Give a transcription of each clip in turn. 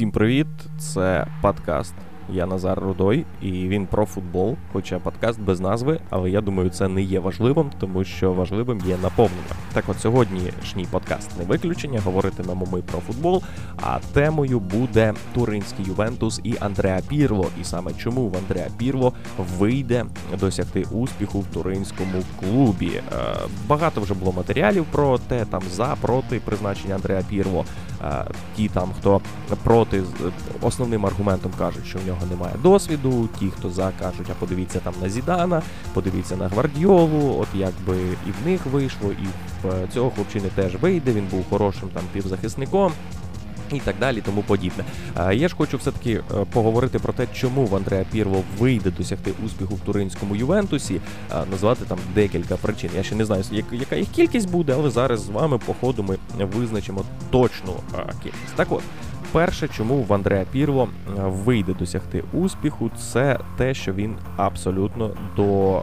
Всім привіт! Це подкаст я Назар Рудой, і він про футбол, хоча подкаст без назви, але я думаю, це не є важливим, тому що важливим є наповнення. Так от сьогоднішній подкаст не виключення. Говоритимемо ми про футбол, а темою буде туринський Ювентус і Андреа Пірло. І саме чому в Андреа Пірло вийде досягти успіху в туринському клубі. Е, багато вже було матеріалів про те, там за проти призначення Андреа Пірло. Е, ті там, хто проти основним аргументом кажуть, що в нього немає досвіду. Ті, хто за кажуть, а подивіться там на Зідана, подивіться на Гвардіолу. От якби і в них вийшло, і в цього хлопчини теж вийде. Він був хорошим там півзахисником. І так далі, тому подібне. Я ж хочу все-таки е, поговорити про те, чому в Андреа Пірло вийде досягти успіху в туринському Ювентусі, назвати там декілька причин. Я ще не знаю, яка їх кількість буде, але зараз з вами по ходу ми визначимо точну кількість. Так от. Перше, чому в Андреа Пірло е, вийде досягти успіху, це те, що він абсолютно до е,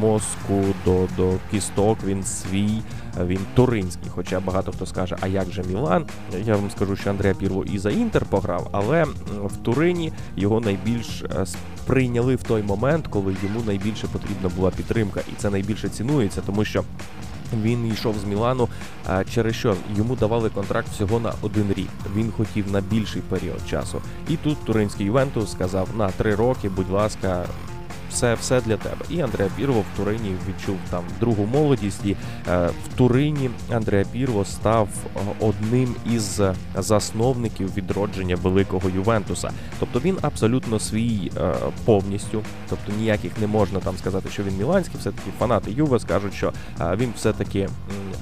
мозку, до до кісток, він свій, він туринський. Хоча багато хто скаже, а як же Мілан? Я вам скажу, що Андреа Пірло і за Інтер пограв, але в Турині його найбільш сприйняли в той момент, коли йому найбільше потрібна була підтримка, і це найбільше цінується, тому що. Він йшов з Мілану, через що йому давали контракт всього на один рік. Він хотів на більший період часу. І тут туринський Ювентус сказав: на три роки, будь ласка, все все для тебе. І Андреа Пірво в Турині відчув там другу молодість. І е, в Турині Андреа Пірво став е, одним із засновників відродження великого Ювентуса. Тобто він абсолютно свій е, повністю, тобто ніяких не можна там сказати, що він міланський, все таки фанати Юве скажуть, що він все таки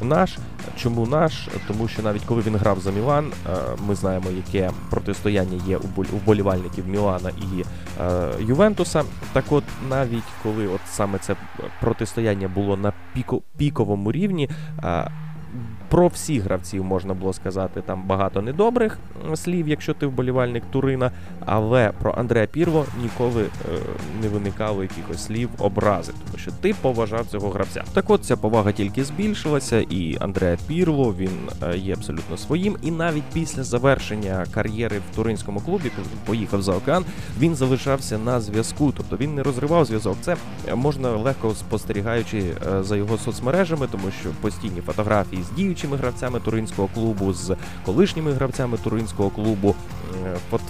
наш. Чому наш? Тому що навіть коли він грав за Мілан, ми знаємо, яке протистояння є у вболівальників Мілана і Ювентуса. Так, от навіть коли от саме це протистояння було на піко, піковому рівні. Про всіх гравців можна було сказати там багато недобрих слів, якщо ти вболівальник Турина. Але про Андреа Пірво ніколи е, не виникало якихось слів образи, тому що ти поважав цього гравця. Так от ця повага тільки збільшилася, і Андреа Пірло він е, є абсолютно своїм. І навіть після завершення кар'єри в туринському клубі, коли він поїхав за океан, він залишався на зв'язку, тобто він не розривав зв'язок. Це можна легко спостерігаючи е, за його соцмережами, тому що постійні фотографії з діючими діючими гравцями туринського клубу, з колишніми гравцями туринського клубу,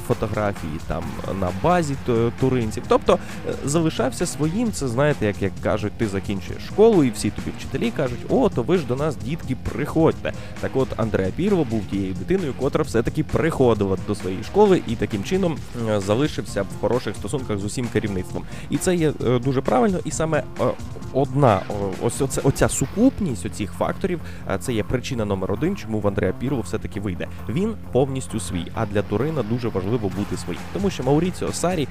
фотографії там на базі туринців. Тобто е, залишався своїм. Це знаєте, як як кажуть, ти закінчуєш школу, і всі тобі вчителі кажуть, о, то ви ж до нас, дітки, приходьте. Так от Андреа Пірло був тією дитиною, котра все-таки приходила до своєї школи і таким чином е, залишився в хороших стосунках з усім керівництвом. І це є е, дуже правильно, і саме одна ось оце, оця сукупність оцих факторів. Це є причина номер один, чому в Андреа Пірло все-таки вийде. Він повністю свій. А для Турина дуже важливо бути своїм, тому що Мауріціо Сарі,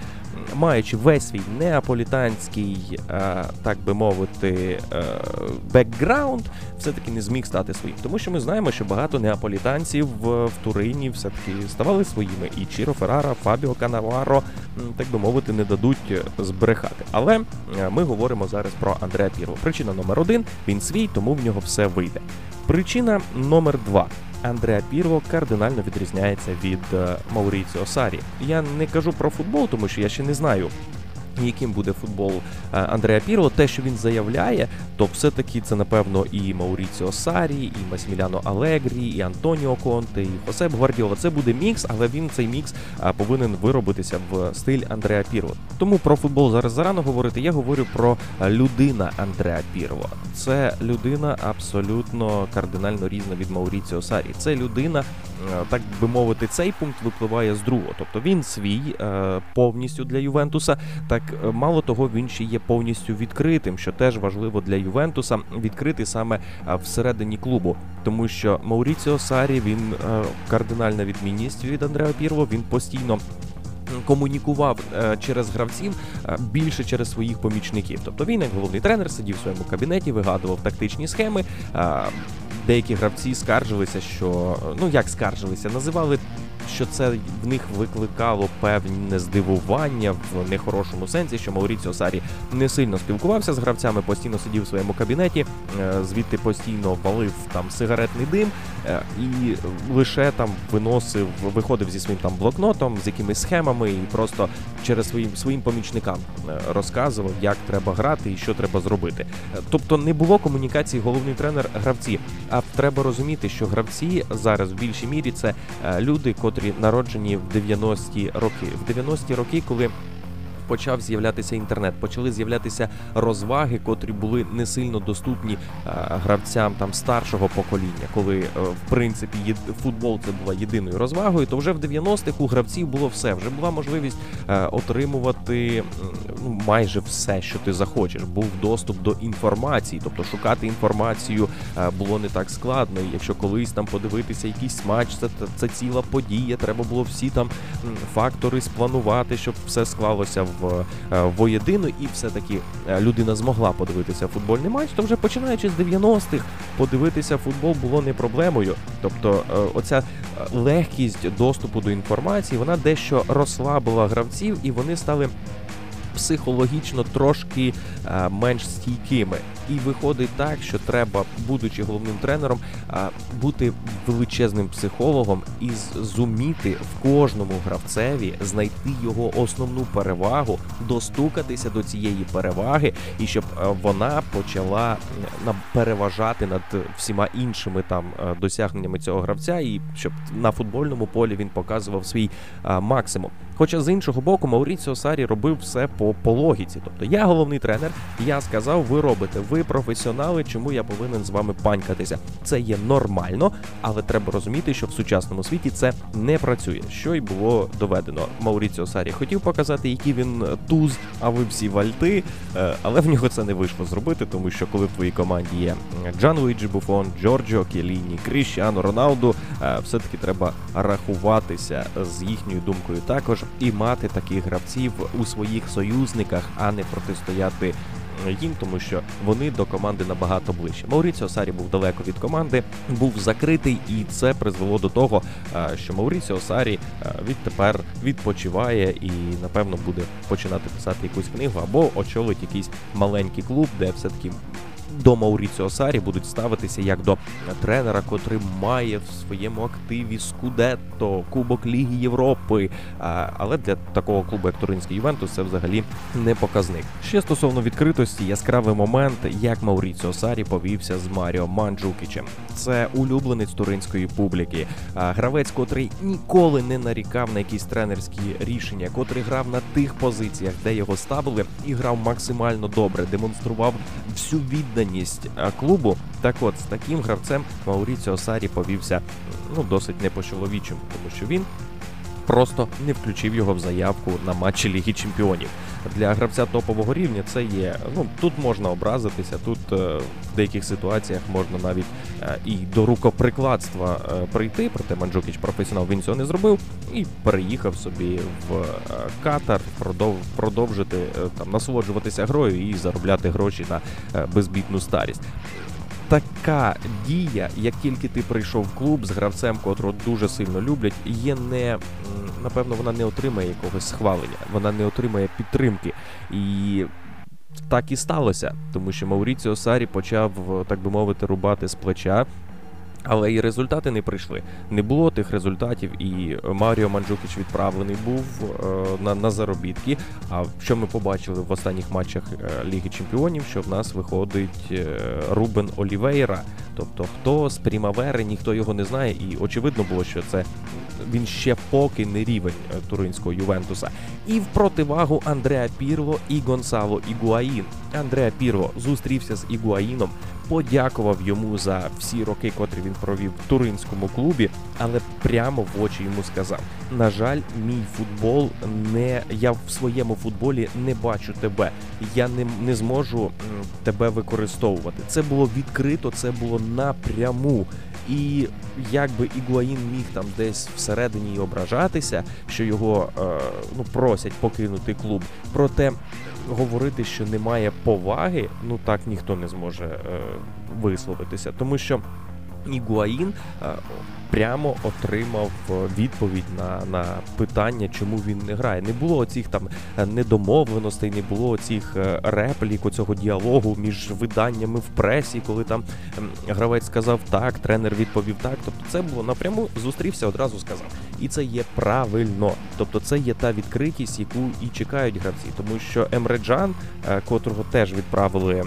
маючи весь свій неаполітанський, так би мовити, бекграунд, все-таки не зміг стати своїм. Тому що ми знаємо, що багато неаполітанців в Турині все-таки ставали своїми. І Чіро Феррара, Фабіо Канаваро, так би мовити, не дадуть збрехати. Але ми говоримо зараз про Андреа Пірло. Причина номер один він свій, тому в нього все вийде. Причина номер два. Андреа Пірво кардинально відрізняється від е, Мауріціо Сарі. Я не кажу про футбол, тому що я ще не знаю яким буде футбол е, Андреа Пірло, те, що він заявляє, то все-таки це, напевно, і Мауріціо Сарі, і Масміляно Алегрі, і Антоніо Конте, і Хосеп Гвардіола. Це буде мікс, але він цей мікс е, повинен виробитися в стиль Андреа Пірло. Тому про футбол зараз зарано говорити. Я говорю про людина Андреа Пірло. Це людина абсолютно кардинально різна від Мауріціо Сарі. Це людина, е, так би мовити, цей пункт випливає з другого. Тобто він свій повністю для Ювентуса. так Е, мало того, він ще є повністю відкритим, що теж важливо для Ювентуса відкрити саме е, всередині клубу, тому що Мауріціо Сарі він е, кардинальна відмінність від Андреа Пірло, Він постійно. Комунікував через гравців більше через своїх помічників. Тобто він, як головний тренер, сидів в своєму кабінеті, вигадував тактичні схеми. Деякі гравці скаржилися, що ну як скаржилися, називали що це в них викликало певне здивування в нехорошому сенсі, що Мауріціо Сарі не сильно спілкувався з гравцями, постійно сидів в своєму кабінеті, е, звідти постійно валив там сигаретний дим е, і лише там виносив, виходив зі своїм там блокнотом, з якимись схемами, і просто через своїм своїм помічникам е, розказував, як треба грати і що треба зробити. Тобто не було комунікації головний тренер гравці. А треба розуміти, що гравці зараз в більшій мірі це люди, котрі народжені в 90-ті роки. В 90-ті роки, коли почав з'являтися інтернет, почали з'являтися розваги, котрі були не сильно доступні е, гравцям там старшого покоління, коли е, в принципі футбол це була єдиною розвагою. То вже в 90-х у гравців було все. Вже була можливість е, отримувати ну, майже все, що ти захочеш. Був доступ до інформації, тобто шукати інформацію було не так складно. І Якщо колись там подивитися якийсь матч, це це ціла подія. Треба було всі там фактори спланувати, щоб все склалося в в е, воєдину, і все-таки е, людина змогла подивитися футбольний матч, то вже починаючи з 90-х, подивитися футбол було не проблемою. Тобто, е, оця легкість доступу до інформації вона дещо розслабила гравців, і вони стали психологічно трошки е, менш стійкими. І виходить так, що треба, будучи головним тренером, бути величезним психологом і зуміти в кожному гравцеві знайти його основну перевагу, достукатися до цієї переваги, і щоб е, вона почала переважати над всіма іншими там е, досягненнями цього гравця, і щоб на футбольному полі він показував свій максимум. Хоча з іншого боку, Мауріціо Сарі робив все по по логіці. Тобто я головний тренер, я сказав, ви робите, ви професіонали, чому я повинен з вами панькатися. Це є нормально, але треба розуміти, що в сучасному світі це не працює. Що й було доведено. Мауріціо Сарі хотів показати, який він туз, а ви всі вальти, е, але в нього це не вийшло зробити, тому що коли в твоїй команді є Джан Луїджі Буфон, Джорджо Келіні, Кріщано Роналду, е, все таки треба рахуватися з їхньою думкою також і мати таких гравців у своїх союзниках, а не протистояти їм, тому що вони до команди набагато ближче. Мауріціо Сарі був далеко від команди, був закритий, і це призвело до того, що Мауріціо Сарі відтепер відпочиває і напевно буде починати писати якусь книгу або очолить якийсь маленький клуб, де все таки до Мауріціо Сарі будуть ставитися як до тренера, котрий має в своєму активі Скудетто, Кубок Ліги Європи. Але для такого клубу, як Туринський Ювентус, це взагалі не показник. Ще стосовно відкритості, яскравий момент, як Мауріціо Сарі повівся з Маріо Манджукічем. Це улюбленець туринської публіки. Гравець, котрий ніколи не нарікав на якісь тренерські рішення, котрий грав на тих позиціях, де його ставили, і грав максимально добре, демонстрував всю відданість відданість клубу. Так от з таким гравцем Мауріціо Сарі повівся ну досить не по-чоловічому, тому що він просто не включив його в заявку на матчі Ліги Чемпіонів. Для гравця топового рівня це є. Ну тут можна образитися, тут е, в деяких ситуаціях можна навіть е, і до рукоприкладства е, прийти. Проте Манджукіч професіонал він цього не зробив і переїхав собі в Катар, продов, продовжити там насолоджуватися грою і заробляти гроші на безбідну старість така дія, як тільки ти прийшов в клуб з гравцем, котрого дуже сильно люблять, є не напевно, вона не отримає якогось схвалення, вона не отримає підтримки. І так і сталося, тому що Мауріціо Сарі почав, так би мовити, рубати з плеча. Але і результати не прийшли. Не було тих результатів, і Маріо Манджукіч відправлений був е, на на заробітки. А що ми побачили в останніх матчах е, Ліги Чемпіонів? Що в нас виходить е, Рубен Олівейра, тобто хто з Прімавери, ніхто його не знає, і очевидно було, що це він ще поки не рівень туринського Ювентуса. І в противагу Андреа Пірло і Гонсало Ігуаїн. Андреа Пірло зустрівся з Ігуаїном подякував йому за всі роки, котрі він провів в туринському клубі, але прямо в очі йому сказав: на жаль, мій футбол не я в своєму футболі не бачу тебе. Я не, не зможу тебе використовувати. Це було відкрито, це було напряму. І якби Ігуаїн міг там десь всередині ображатися, що його е, ну просять покинути клуб. Проте говорити, що немає поваги, ну так ніхто не зможе е, висловитися, тому що Ігуаїн прямо отримав відповідь на на питання, чому він не грає. Не було оцих там недомовленостей, не було оцих реплік, оцього діалогу між виданнями в пресі, коли там гравець сказав так, тренер відповів так. Тобто, це було напряму зустрівся, одразу сказав. І це є правильно. Тобто, це є та відкритість, яку і чекають гравці, тому що Емреджан, котрого теж відправили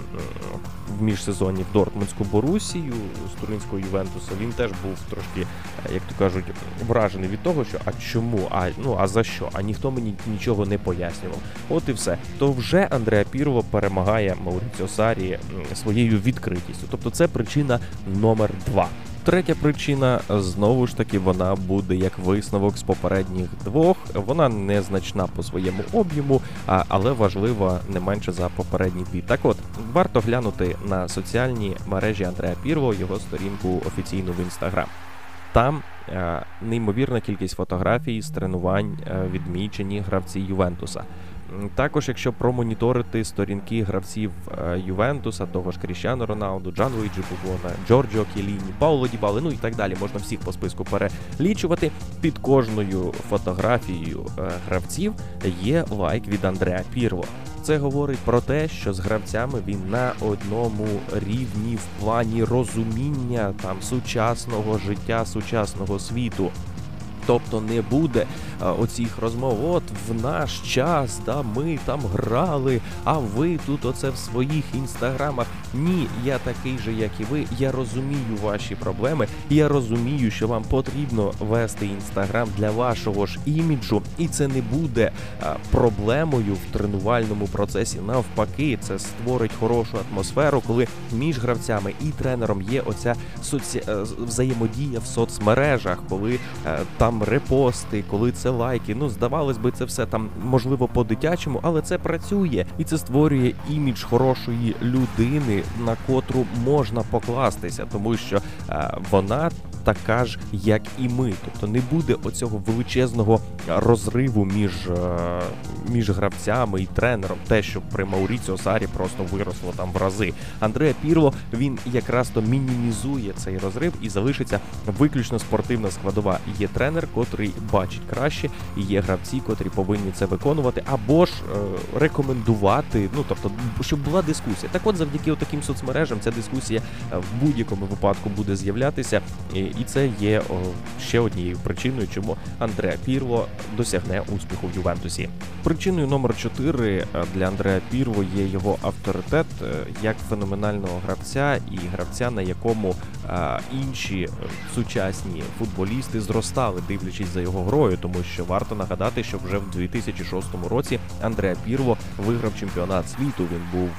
в міжсезонні в Дортмундську Борусію з Туринського Ювентуса. Він теж був трошки, е, як то кажуть, вражений від того, що а чому, а ну а за що? А ніхто мені нічого не пояснював. От і все. То вже Андреа Пірово перемагає Мауріціо Сарі своєю відкритістю. Тобто, це причина номер два. Третя причина знову ж таки вона буде як висновок з попередніх двох. Вона незначна по своєму об'єму, але важлива не менше за попередні дві. Так от варто глянути на соціальні мережі Андрея Пірво, його сторінку офіційну в інстаграм. Там е, неймовірна кількість фотографій з тренувань е, відмічені гравці Ювентуса. Також, якщо промоніторити сторінки гравців е, Ювентуса, того ж Кріщану Роналду, Джан Луїджі Буфона, Джорджо Кіліні, Пауло Дібали, ну і так далі, можна всіх по списку перелічувати. Під кожною фотографією е, гравців є лайк від Андреа Пірво. Це говорить про те, що з гравцями він на одному рівні в плані розуміння там сучасного життя, сучасного світу. Тобто не буде а, оцих розмов. От в наш час, да, ми там грали, а ви тут оце в своїх інстаграмах. Ні, я такий же, як і ви. Я розумію ваші проблеми. Я розумію, що вам потрібно вести інстаграм для вашого ж іміджу, і це не буде а, проблемою в тренувальному процесі. Навпаки, це створить хорошу атмосферу, коли між гравцями і тренером є оця соці... Е, взаємодія в соцмережах, коли е, там репости, коли це лайки. Ну, здавалось би, це все там можливо по-дитячому, але це працює і це створює імідж хорошої людини, на котру можна покластися, тому що е, вона така ж, як і ми. Тобто не буде оцього величезного розриву між е, між гравцями і тренером. Те, що при Мауріціо Сарі просто виросло там в рази. Андреа Пірло він якраз то мінімізує цей розрив і залишиться виключно спортивна складова. Є тренер, котрий бачить краще, і є гравці, котрі повинні це виконувати, або ж е, рекомендувати. Ну тобто, щоб була дискусія. Так, от завдяки таким соцмережам, ця дискусія в будь-якому випадку буде з'являтися. І і це є о, ще однією причиною, чому Андреа Пірло досягне успіху в Ювентусі. Причиною номер 4 е, для Андреа Пірло є його авторитет е, як феноменального гравця і гравця, на якому а, е, інші сучасні футболісти зростали, дивлячись за його грою, тому що варто нагадати, що вже в 2006 році Андреа Пірло виграв чемпіонат світу. Він був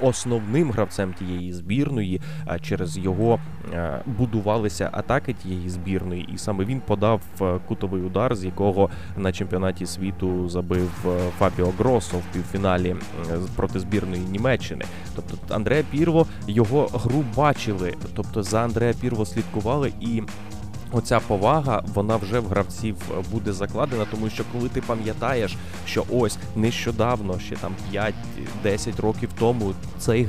основним гравцем тієї збірної. Через його е, будувалися атаки тієї збірної, і саме він подав е, кутовий удар, з якого на чемпіонаті світу забив е, Фабіо Гросо в півфіналі проти збірної Німеччини. Тобто Андреа Пірво його гру бачили, тобто за Андреа Пірво слідкували і. Оця повага, вона вже в гравців буде закладена, тому що коли ти пам'ятаєш, що ось нещодавно, ще там 5-10 років тому, цей е,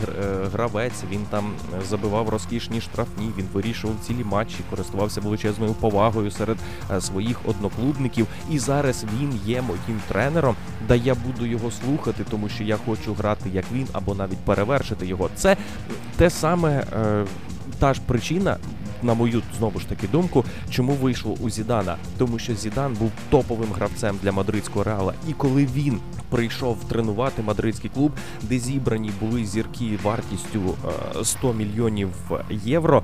гравець він там забивав розкішні штрафні, він вирішував цілі матчі, користувався величезною повагою серед е, своїх одноклубників. І зараз він є моїм тренером, да я буду його слухати, тому що я хочу грати як він, або навіть перевершити його. Це те саме е, та ж причина на мою знову ж таки думку, чому вийшло у Зідана, тому що Зідан був топовим гравцем для мадридського реала, і коли він прийшов тренувати мадридський клуб, де зібрані були зірки вартістю 100 е, мільйонів євро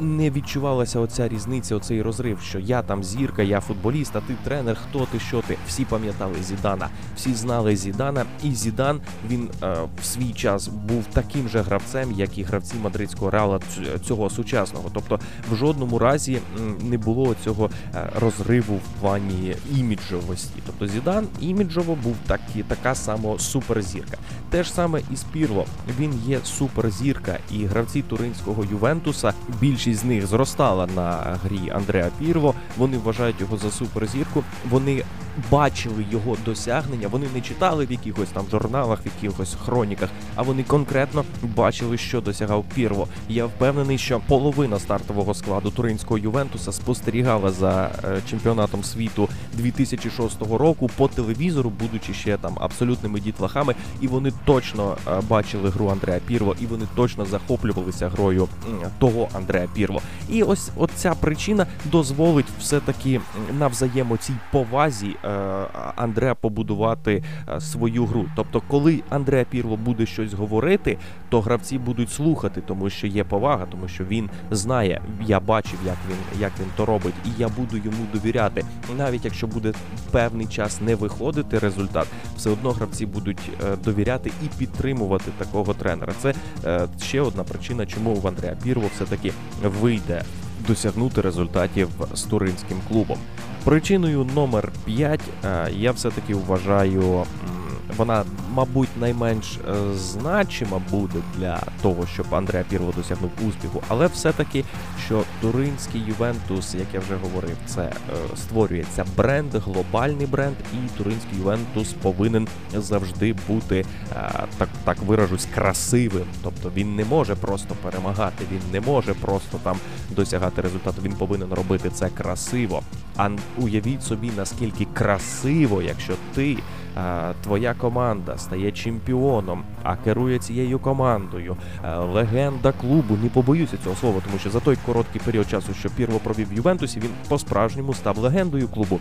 не відчувалася оця різниця, оцей розрив, що я там зірка, я футболіст, а ти тренер, хто ти, що ти. Всі пам'ятали Зідана, всі знали Зідана, і Зідан він е, в свій час був таким же гравцем, як і гравці мадридського реала цього сучасного. Тобто в жодному разі не було цього е, розриву в плані іміджовості. Тобто Зідан іміджово був такі, така само суперзірка. Те ж саме і Спірло. Він є суперзірка, і гравці туринського Ювентуса більшість більшість з них зростала на грі Андреа Пірво. Вони вважають його за суперзірку. Вони бачили його досягнення. Вони не читали в якихось там журналах, в якихось хроніках, а вони конкретно бачили, що досягав Пірво. Я впевнений, що половина стартового складу туринського Ювентуса спостерігала за е, чемпіонатом світу 2006 року по телевізору, будучи ще там абсолютними дітлахами, і вони точно е, бачили гру Андреа Пірво, і вони точно захоплювалися грою того Андреа Пірво. І ось оця причина дозволить все таки на взаємоцій повазі е, Андреа побудувати е, свою гру. Тобто, коли Андреа Пірло буде щось говорити, то гравці будуть слухати, тому що є повага, тому що він знає, я бачив, як він як він то робить, і я буду йому довіряти. Навіть якщо буде певний час не виходити результат, все одно гравці будуть е, довіряти і підтримувати такого тренера. Це ще одна причина, чому в Андреа Пірло все таки вийде досягнути результатів з туринським клубом. Причиною номер 5 е, я все-таки вважаю вона, мабуть, найменш е, значима буде для того, щоб Андреа Пірло досягнув успіху, але все-таки, що туринський Ювентус, як я вже говорив, це е, створюється бренд, глобальний бренд, і туринський Ювентус повинен завжди бути е, так, так виражусь, красивим. Тобто він не може просто перемагати, він не може просто там досягати результату. Він повинен робити це красиво. А уявіть собі, наскільки красиво, якщо ти твоя команда стає чемпіоном, а керує цією командою. Легенда клубу, не побоюся цього слова, тому що за той короткий період часу, що Пірло провів в Ювентусі, він по-справжньому став легендою клубу.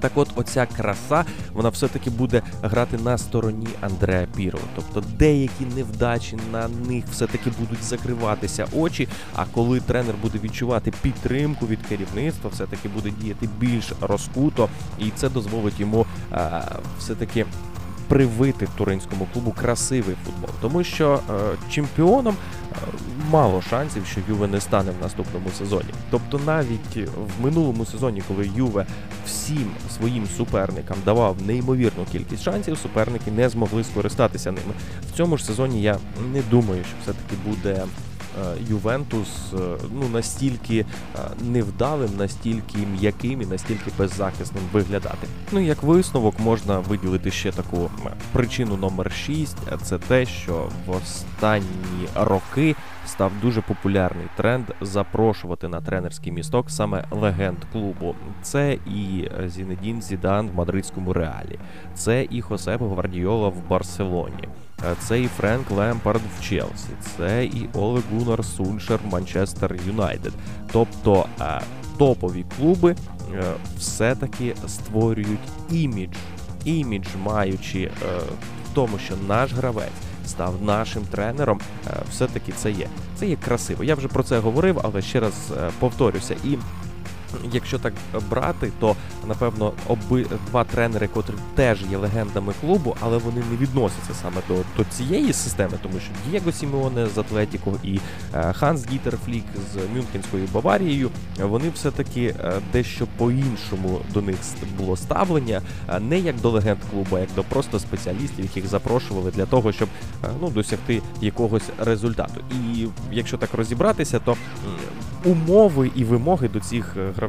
Так от оця краса, вона все-таки буде грати на стороні Андреа Пірова. Тобто деякі невдачі на них все-таки будуть закриватися очі. А коли тренер буде відчувати підтримку від керівництва, все-таки буде діяти більш розкуто, і це дозволить йому все-таки привити туринському клубу красивий футбол, тому що е, чемпіоном е, мало шансів, що Юве не стане в наступному сезоні. Тобто, навіть в минулому сезоні, коли Юве всім своїм суперникам давав неймовірну кількість шансів, суперники не змогли скористатися ними. В цьому ж сезоні я не думаю, що все таки буде. Е, Ювентус е, ну настільки е, невдалим, настільки м'яким і настільки беззахисним виглядати. Ну як висновок можна виділити ще таку причину номер 6 Це те, що в останні роки став дуже популярний тренд запрошувати на тренерський місток саме легенд клубу. Це і Зінедін Зідан в мадридському реалі, це і Хосеп Гвардіола в Барселоні. Е, це і Френк Лемпард в Челсі, це і Оле Гунар Суншер в Манчестер Юнайтед. Тобто е, топові клуби е, все-таки створюють імідж, імідж маючи в тому, що наш гравець. Став нашим тренером, все-таки це є. Це є красиво. Я вже про це говорив, але ще раз повторюся. І Якщо так брати, то напевно оби два тренери, котрі теж є легендами клубу, але вони не відносяться саме до до цієї системи, тому що Дієго Сімеоне з Атлетіко і е, Ханс Дітер Флік з Мюнхенською Баварією, вони все-таки е, дещо по-іншому до них було ставлення, не як до легенд клубу, а як до просто спеціалістів, яких запрошували для того, щоб е, ну досягти якогось результату. І якщо так розібратися, то умови і вимоги до цих гравців,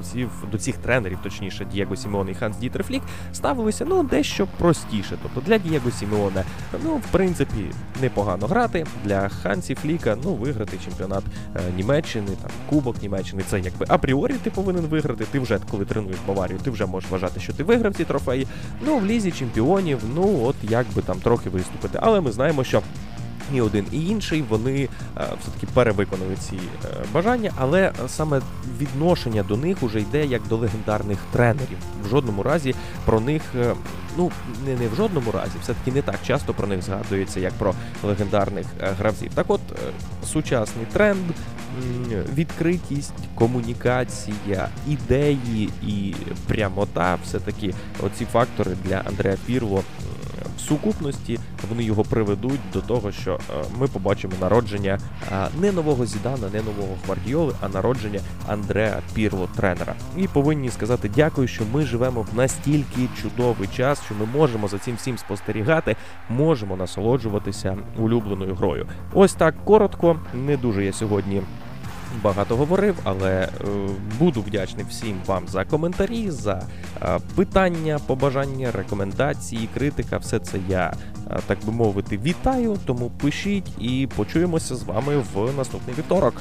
до цих тренерів, точніше, Дієго Сімеоне і Ханс Дітер Флік, ставилися ну дещо простіше. Тобто для Дієго Сімеоне, ну в принципі, непогано грати. Для Хансі Фліка ну виграти чемпіонат е, Німеччини, там Кубок Німеччини. Це якби апріорі ти повинен виграти. Ти вже коли тренуєш Баварію, ти вже можеш вважати, що ти виграв ці трофеї. Ну в лізі чемпіонів, ну от як би там трохи виступити. Але ми знаємо, що і один і інший вони е, все-таки перевиконали ці е, бажання, але саме відношення до них уже йде як до легендарних тренерів. В жодному разі про них, е, ну не, не в жодному разі, все-таки не так часто про них згадується, як про легендарних гравців. Так от сучасний тренд, відкритість, комунікація, ідеї і прямота все таки оці фактори для Андреа Пірло сукупності вони його приведуть до того, що е, ми побачимо народження е, не нового Зідана, не нового Гвардіоли, а народження Андреа Пірло тренера. І повинні сказати дякую, що ми живемо в настільки чудовий час, що ми можемо за цим всім спостерігати, можемо насолоджуватися улюбленою грою. Ось так коротко. Не дуже я сьогодні багато говорив, але е, буду вдячний всім вам за коментарі, за е, питання, побажання, рекомендації, критика. Все це я, е, так би мовити, вітаю. Тому пишіть і почуємося з вами в наступний вівторок.